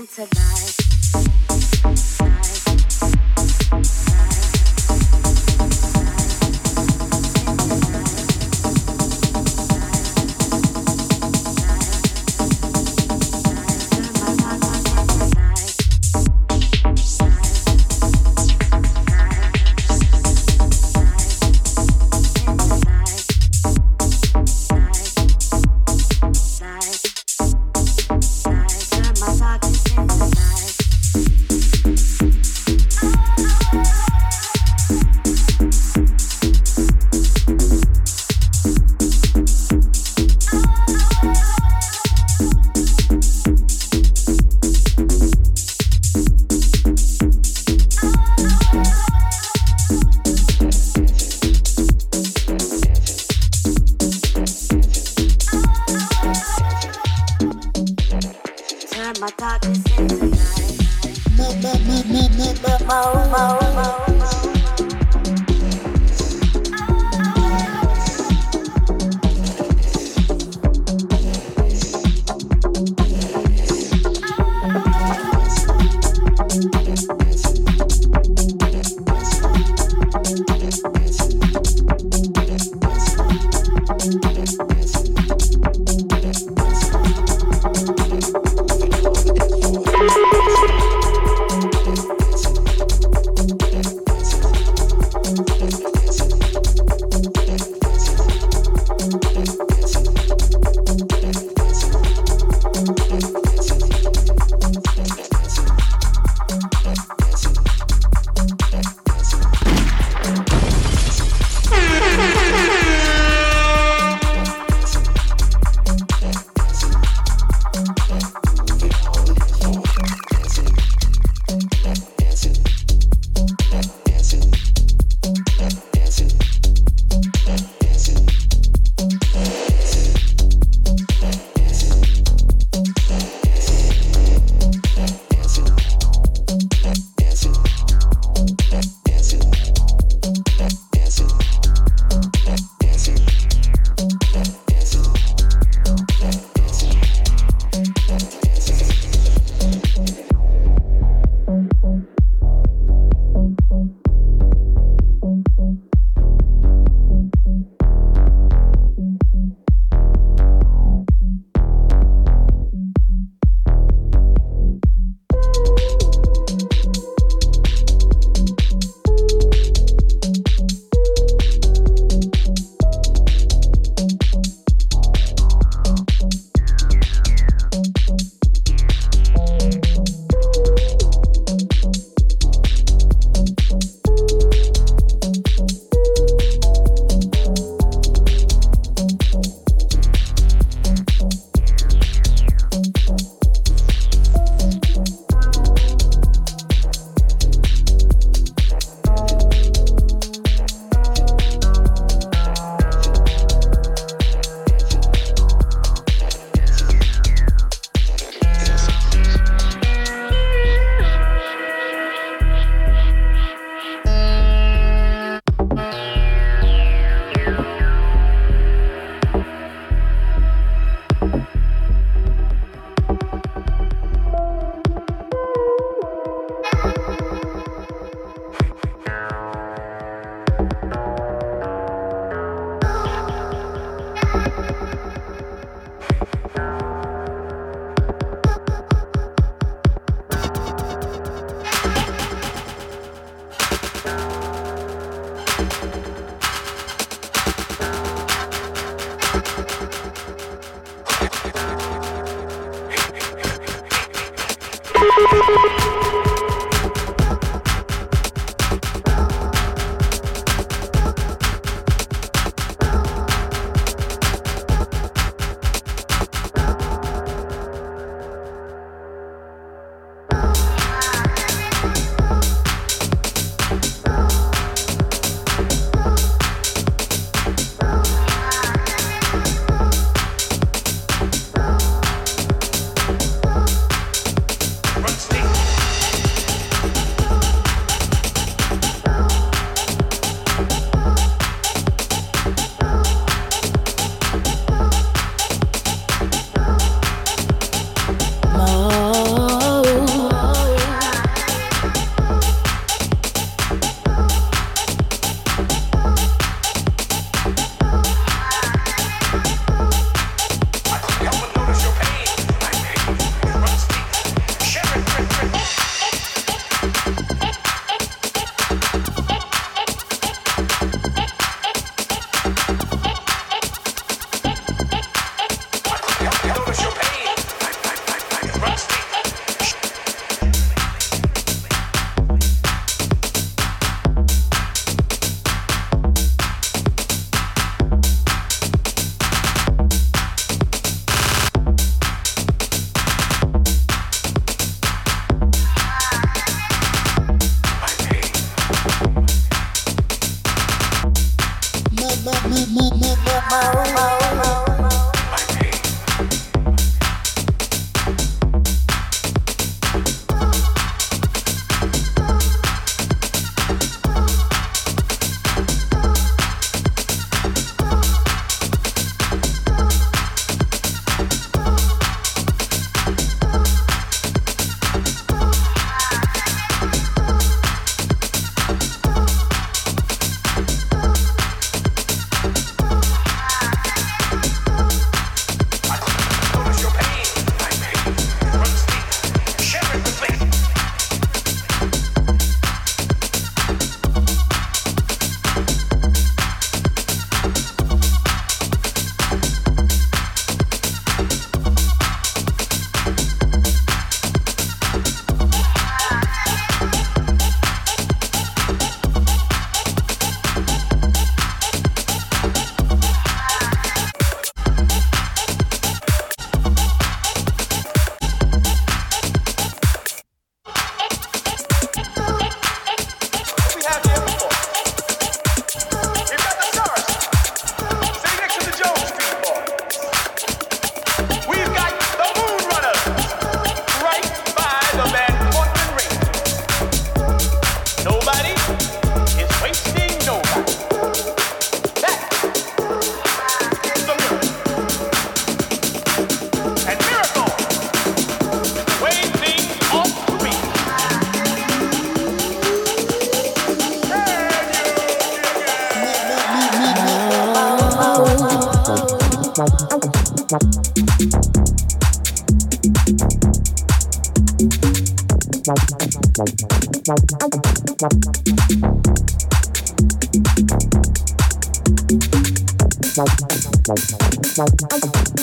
into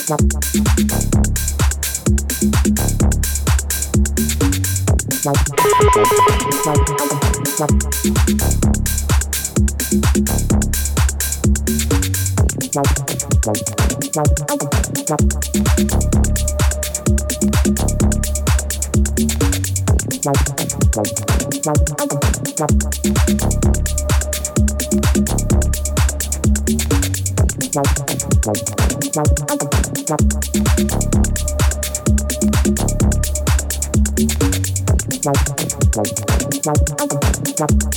Forty thousand, counting a million. Club.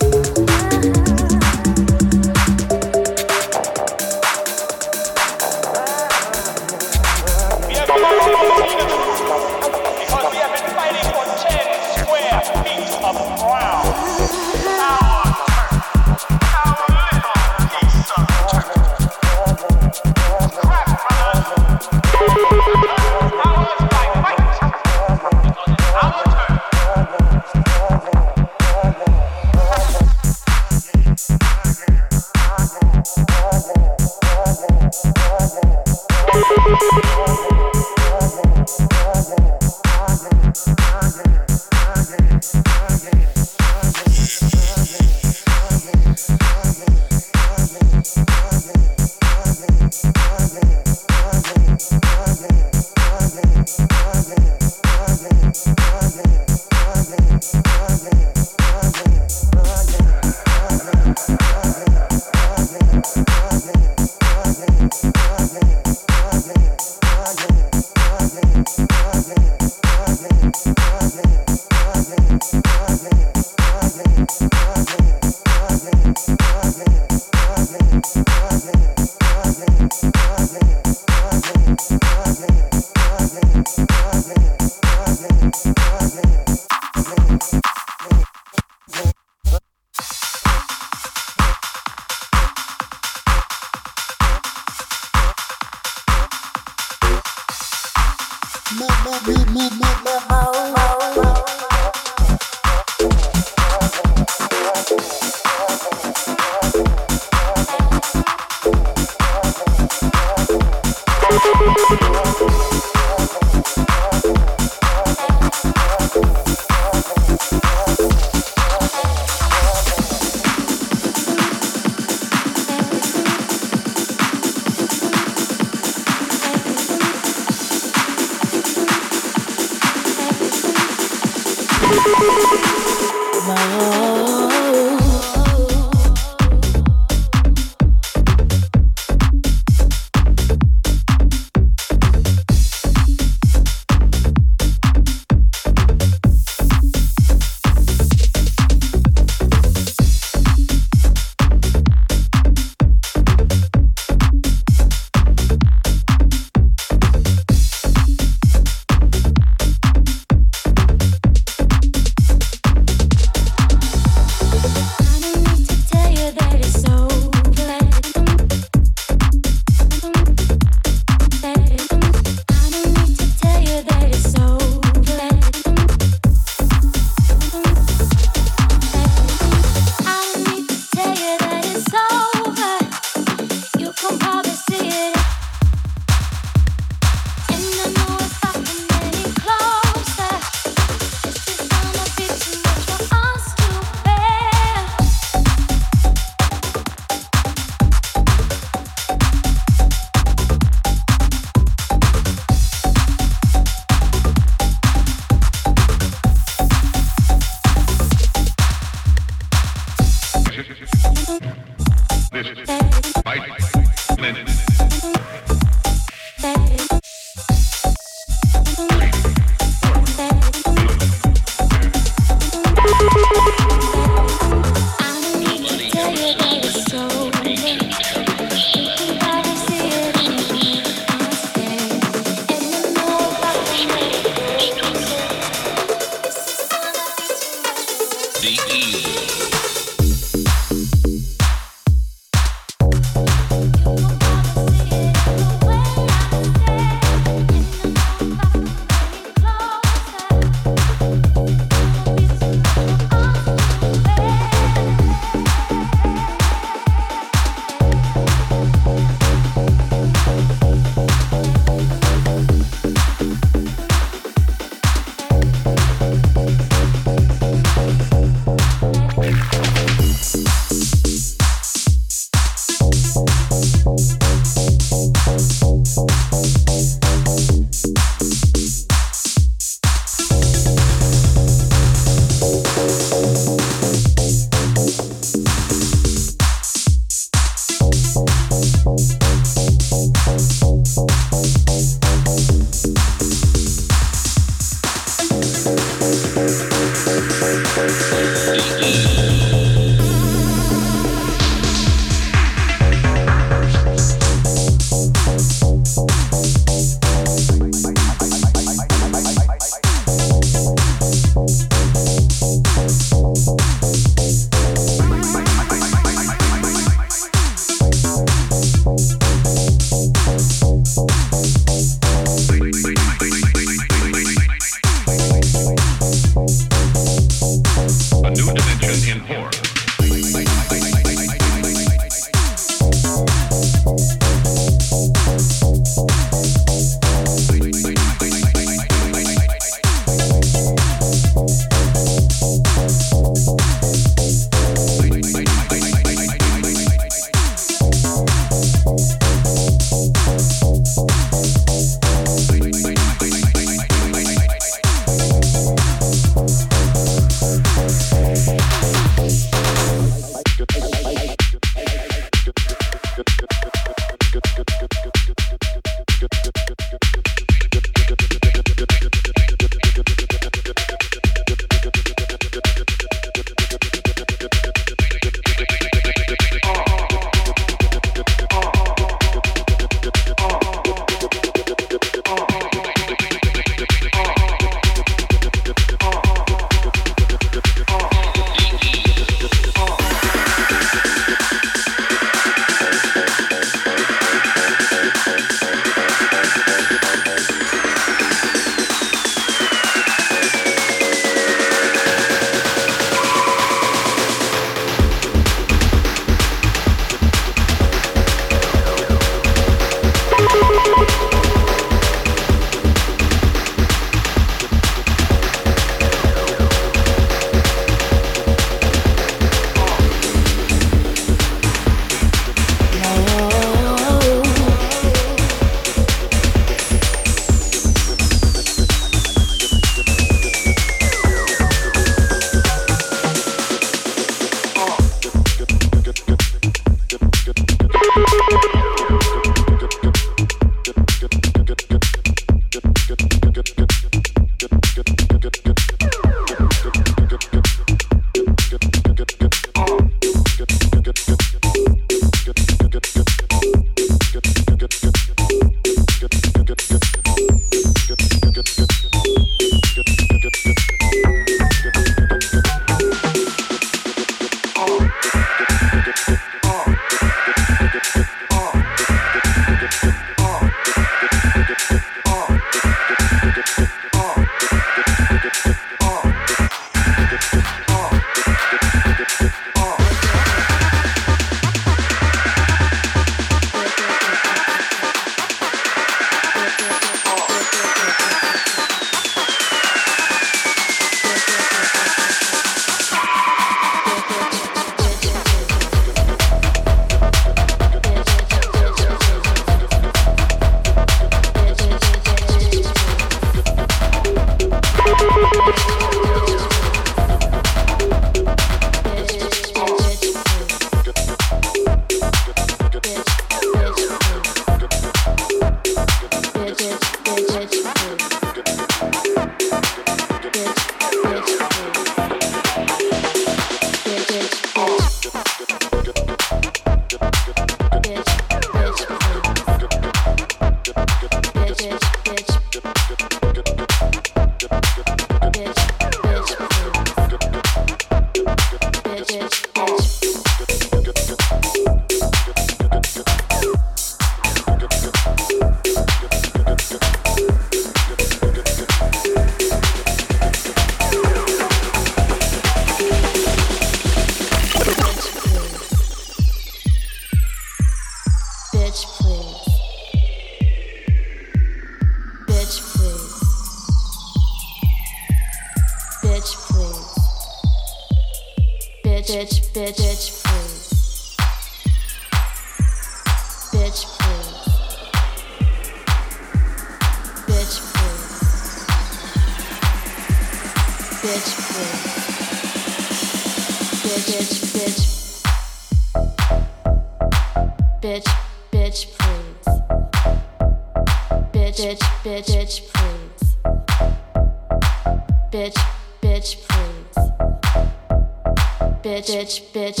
Bitch, bitch,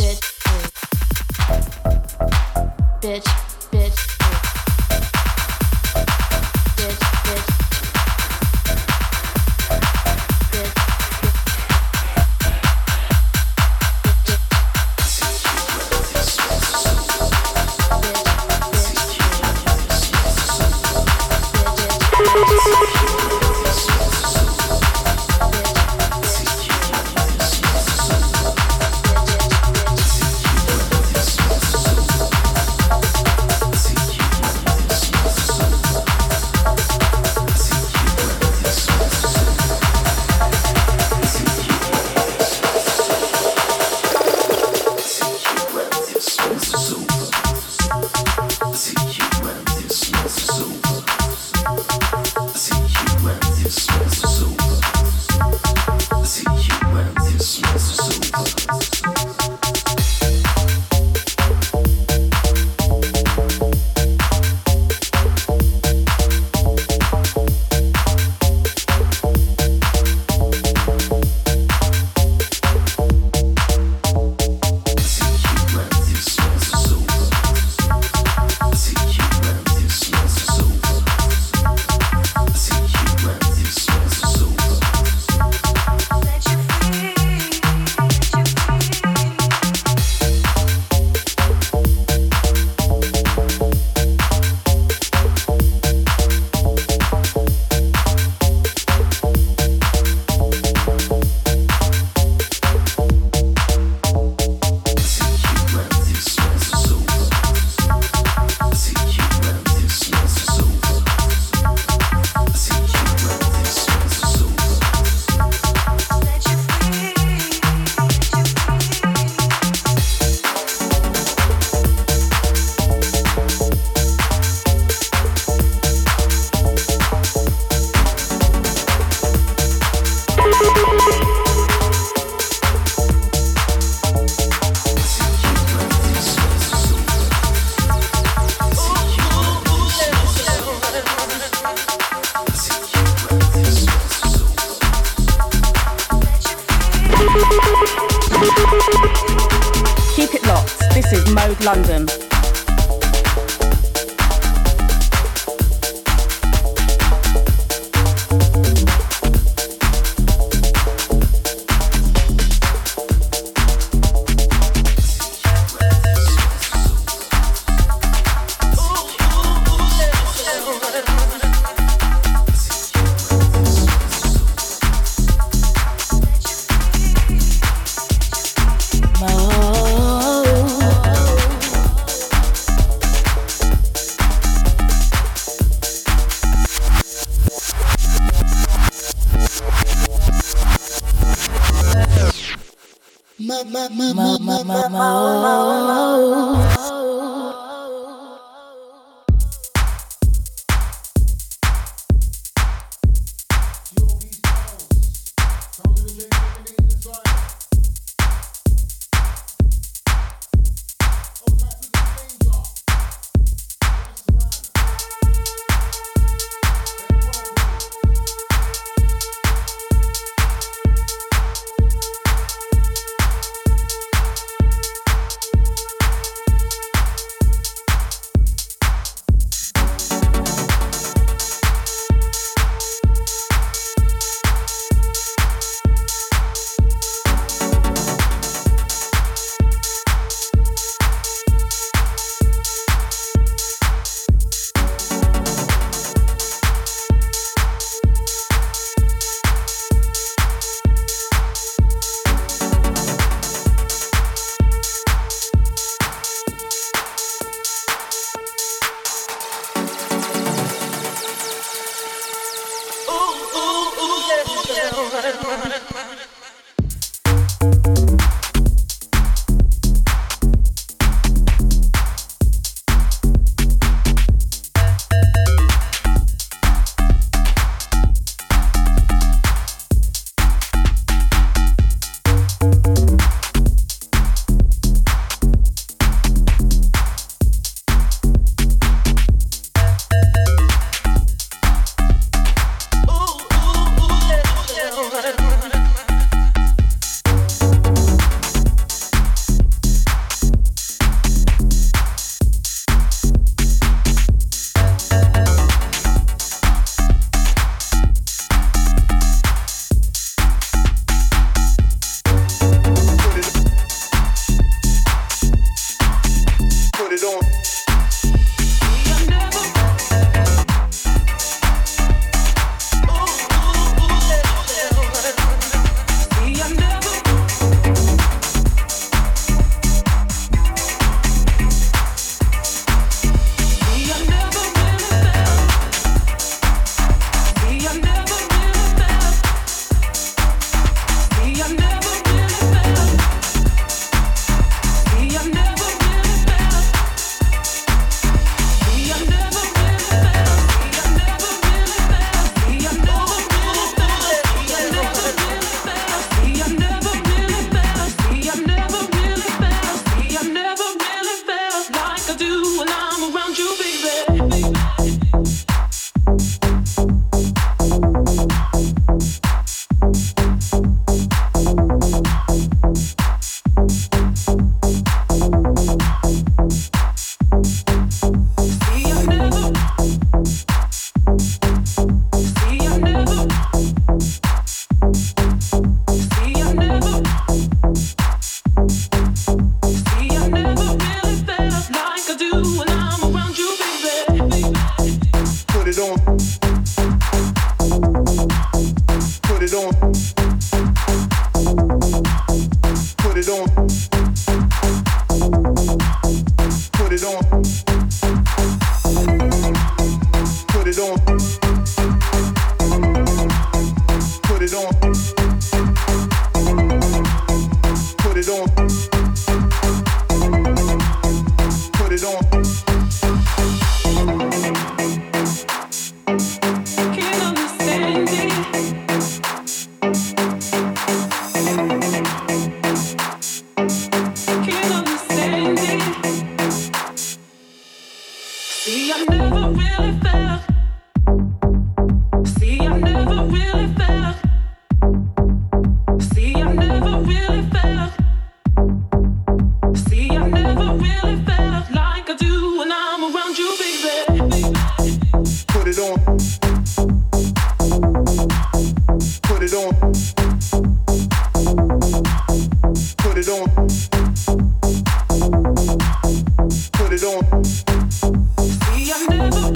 Put it on. See, I never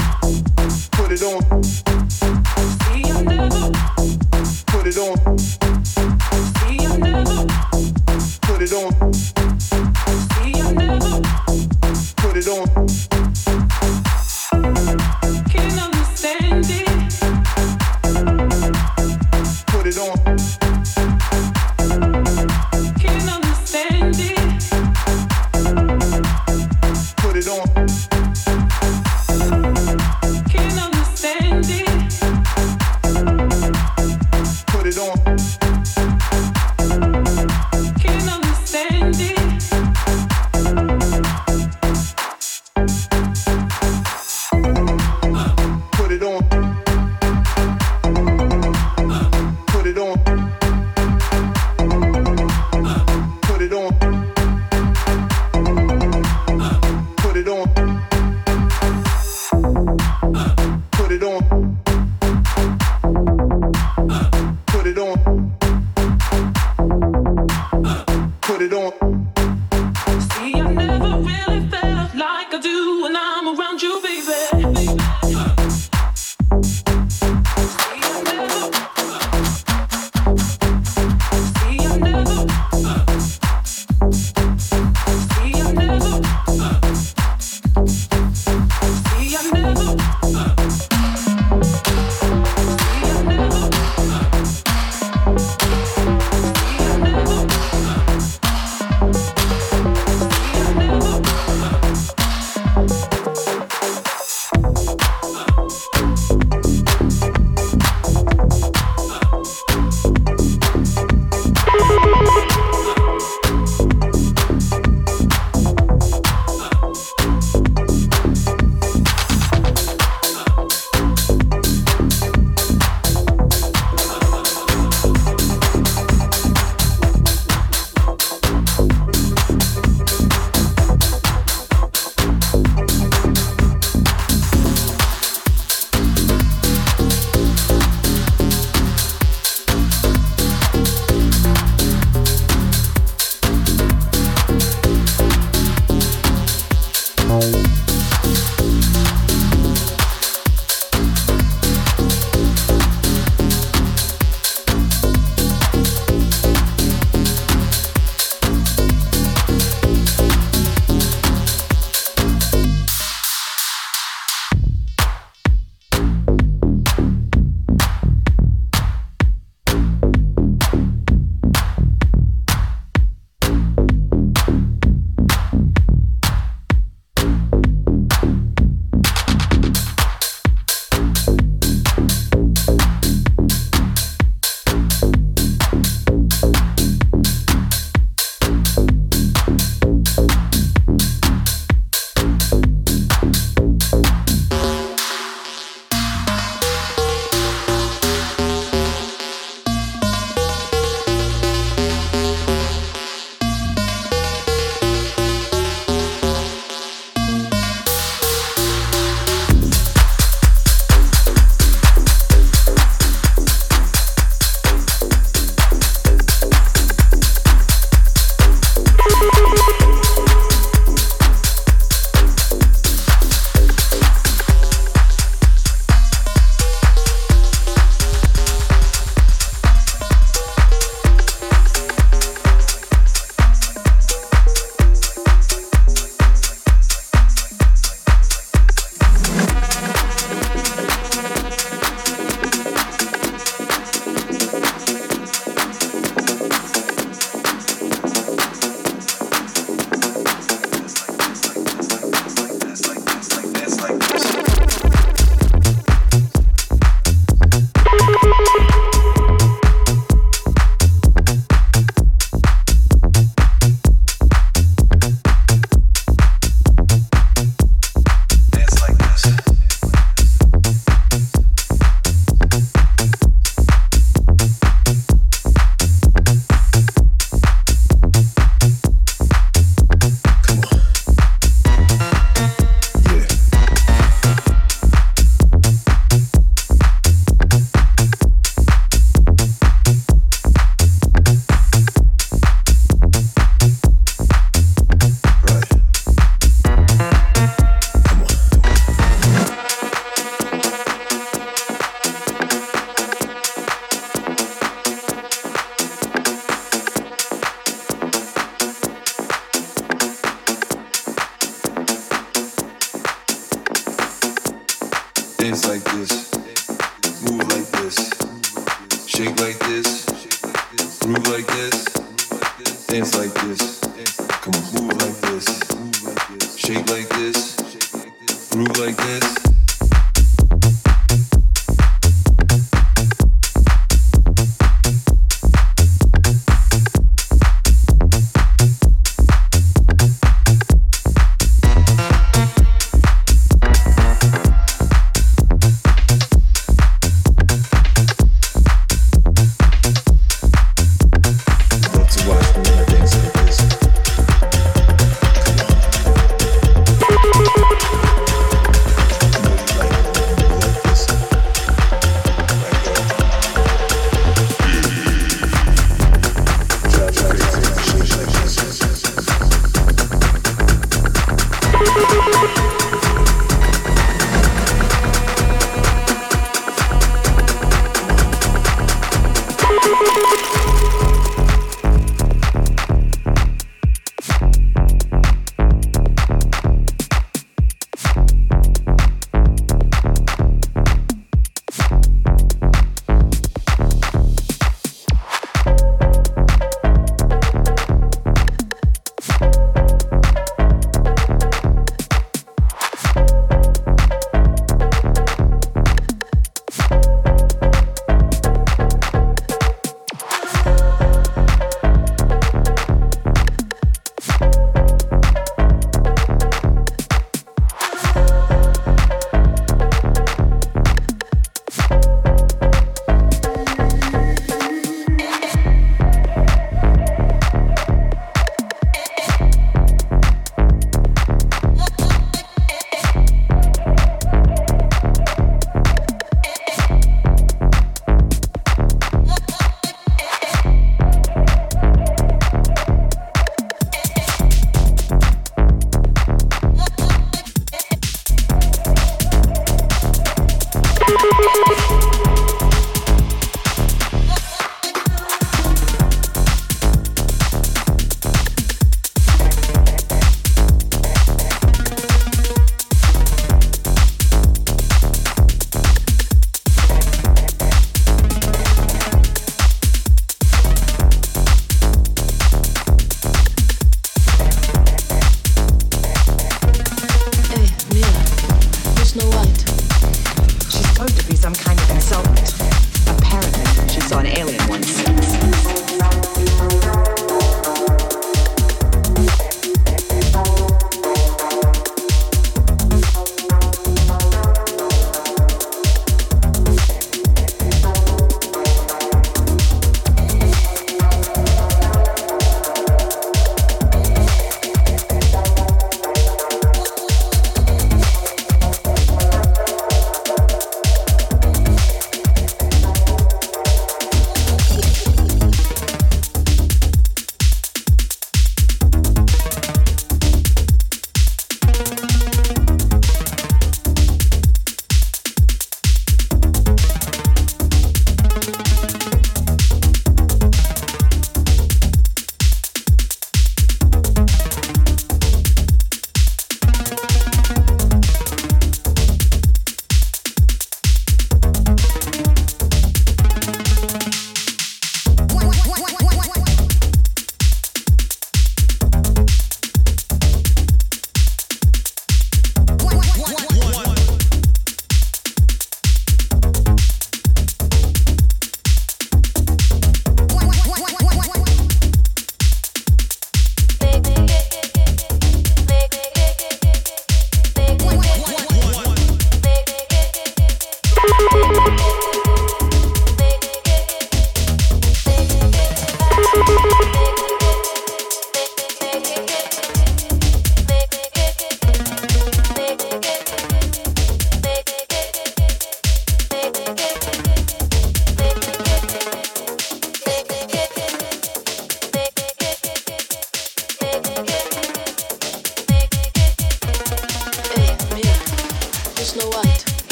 put it on.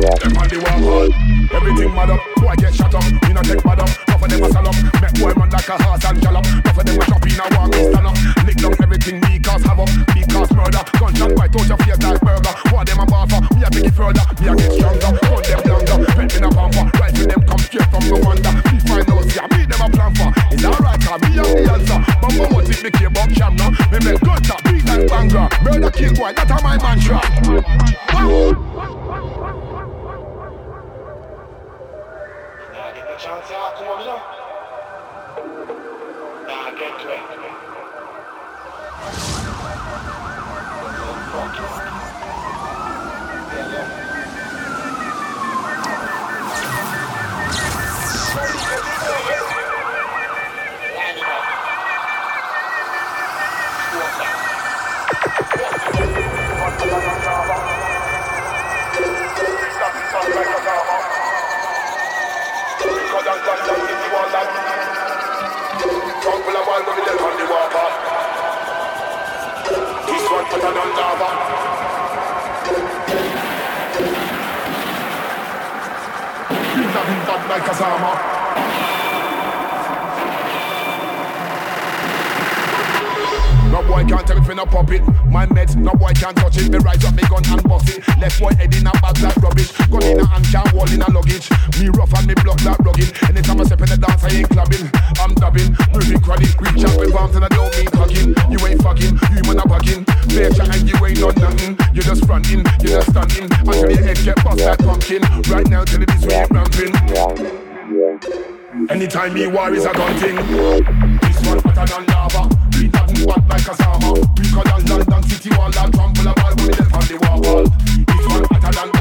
Them on the wall Everything mad up, boy get shut up. Me not take bad up, enough of them a sell up. Make boy man like a horse and gallop. Enough of them a shop in a walk and stand up. Lick down everything me cause havoc, me cause murder. Gunshot right out your face like burger. What them a bar for? Me a take it further, me a get stronger. Gun them longer, pet me a pamper. Rifle them come straight from Rwanda. Me find out, see me them a plan for. It's alright, cause me have the answer. But what if me about sham now? Me make gutter, beat like banger. Murder kill boy, that's my mantra. Wow. Chance out to one up. Nah, get to it. Hotter than lava. Pizza him bad like a summer. No boy can't tell if you no pop it. My meds, no boy can't touch it. Me rise up me gun and bust it. Left boy head in a bag like rubbish. Gun in a hand can't wall in a luggage. Me rough and me block like rugged. Anytime I step in the dance, I ain't clubbing. I'm dubbing, moving chronic. Reach out with arms and I don't mean hugging. You ain't fucking, you man a bugging. Play and you ain't done nothing. You just fronting, you just stunting. Until your head get bust like pumpkin. Right now till it is when you're ramping. Anytime me war is a gun thing. This one hotter than lava. We like a summer. We call on London City wall and trample a ball when we left the wall. This one hotter than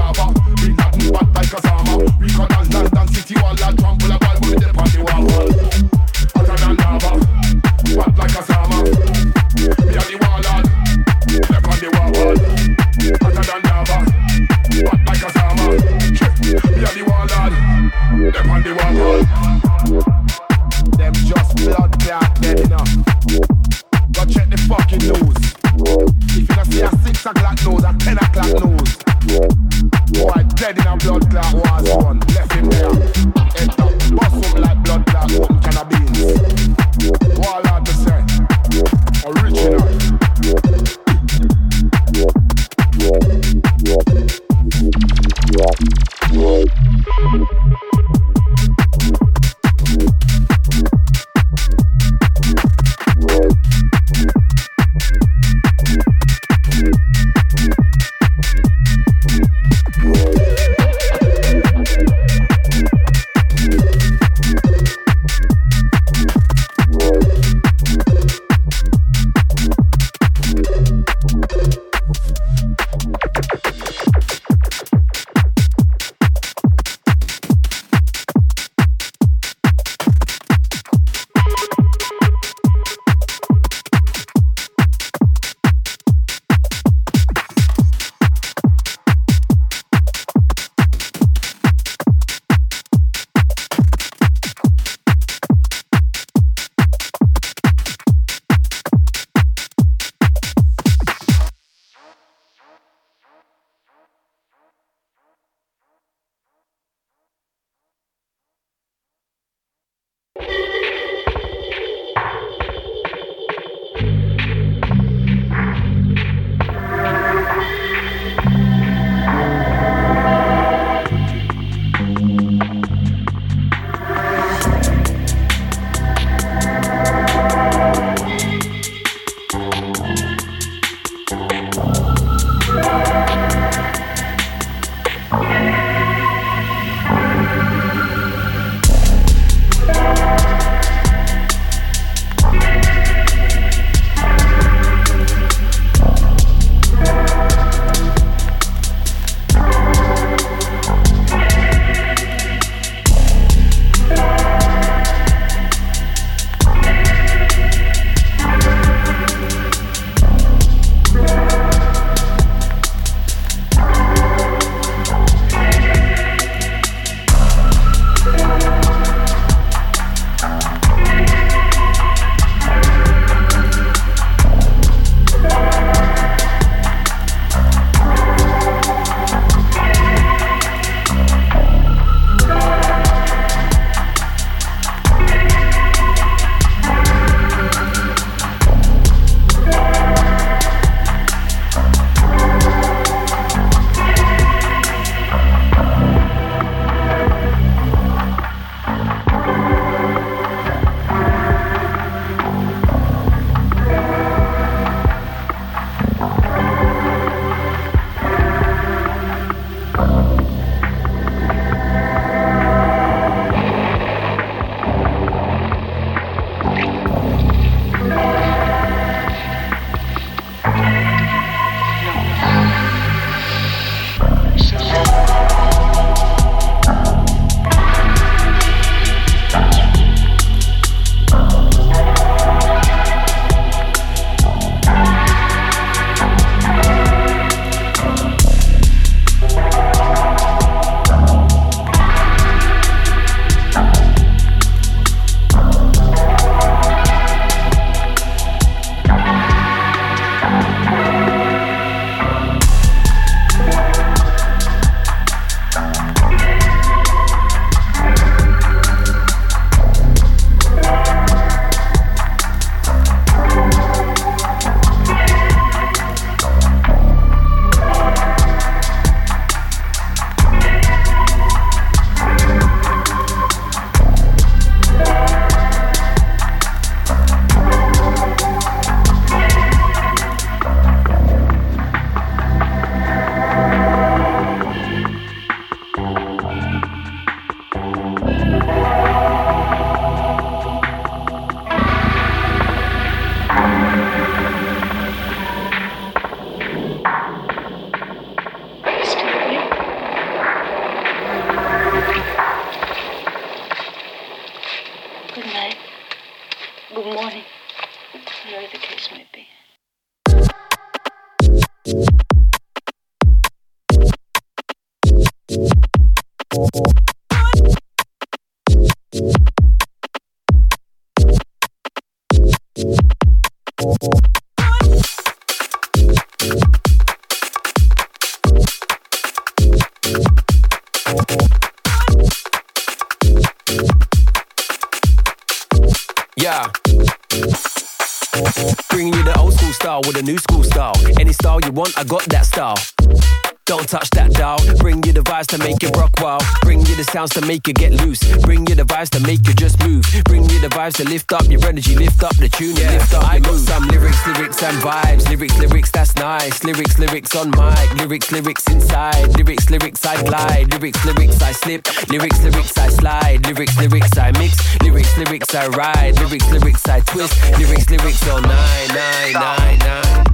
sounds to make you get loose. Bring you the vibes to make you just move. Bring you the vibes to lift up your energy, lift up the tune, yeah. lift up I got some lyrics, lyrics and vibes. Lyrics, lyrics, that's nice. Lyrics, lyrics on mic. Lyrics, lyrics inside. Lyrics, lyrics I glide. Lyrics, lyrics I slip. Lyrics, lyrics I slide. Lyrics, lyrics I mix. Lyrics, lyrics I ride. Lyrics, lyrics I twist. Lyrics, lyrics on nine, nine, nine, nine.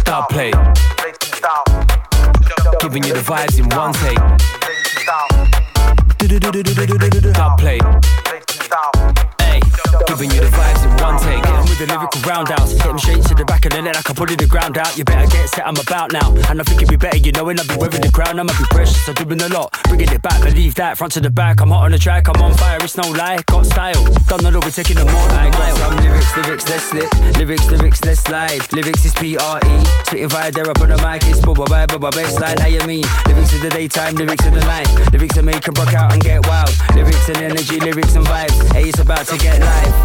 Stop play. Giving you the vibes in one take. Stop play. Giving you the vibes in one take. I'm with the lyrical roundhouse. Hit them straight to the back of the net like I put the ground out. You better get set, I'm about now. And I think it'd be better, you knowing I'll be wearing the crown. I'ma be precious, I'm doing a lot. Bringing it back, believe that. Front to the back, I'm hot on the track, I'm on fire, it's no lie. Got style, done a little, we're taking the more like mile. Some lyrics, lyrics, let's slip. Lyrics, lyrics, let's slide. Lyrics is P-R-E. Spitting fire there up on the mic, it's bubba bye, bubba best line, how you mean? Lyrics in the daytime, lyrics in the night. Lyrics that make 'em rock out and get wild. Lyrics and energy, lyrics and vibes. Hey, it's about to get live.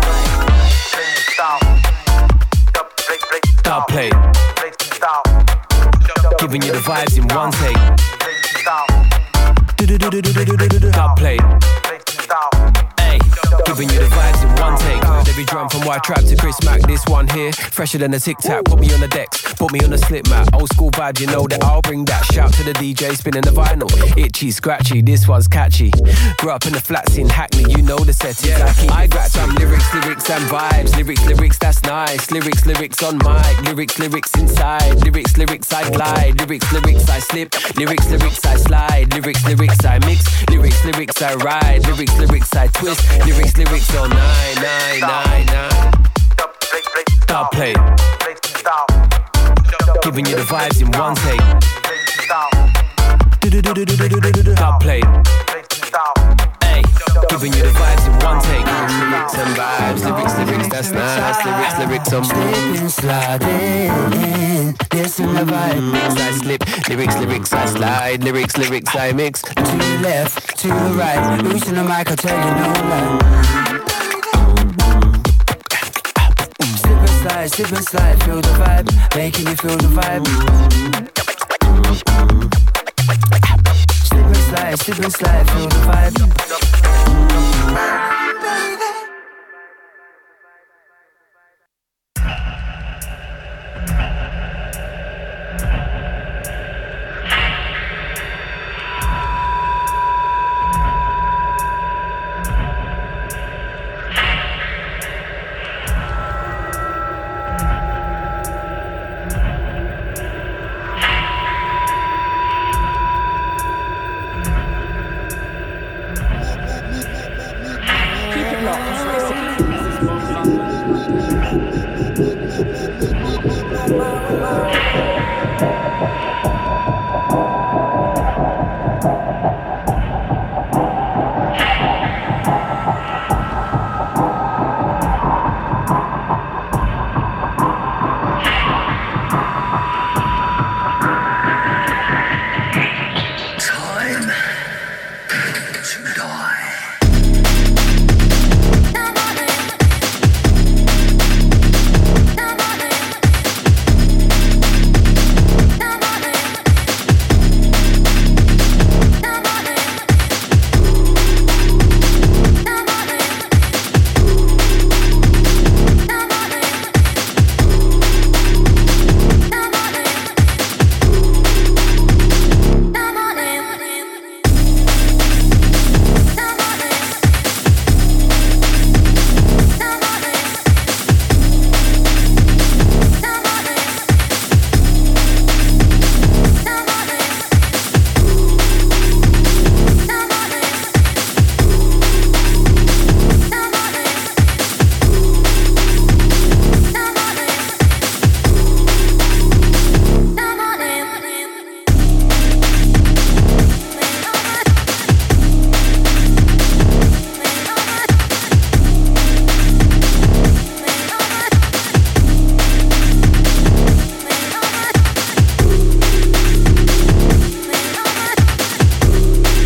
Play. Giving you the vibes in one take. Stop play. Giving you the vibes in one take. Oh. Every drum from White Trap to Chris Mack. This one here, fresher than a tic tac. Put me on the decks, put me on the slip mat. Old school vibe, you know that I'll bring that. Shout to the DJ spinning the vinyl. Itchy, scratchy, this one's catchy. Grew up in the flats in Hackney, you know the settings. I keep I got some lyrics, lyrics and vibes. Lyrics, lyrics, that's nice. Lyrics, lyrics on mic. Lyrics, lyrics inside. Lyrics, lyrics I glide. Lyrics, lyrics I slip. Lyrics, lyrics I slide. Lyrics, lyrics I mix. Lyrics, lyrics I ride. Lyrics, lyrics I twist. Lyrics, lyrics on nine, nine, nine, nine. Stop play. Giving you the vibes in one take. Stop play. Hey, giving you the vibes in one take. Lyrics and vibes, lyrics, lyrics, that's nice. Lyrics, lyrics on Slipping, sliding, listen the vibe. I slip, lyrics, lyrics I slide, lyrics, lyrics I mix. To the left, to the right. Losing the mic, I'll tell you no lie. Slip and slide, slip and slide, feel the vibe, making you feel the vibe. Slide, slip slide, feel the vibe.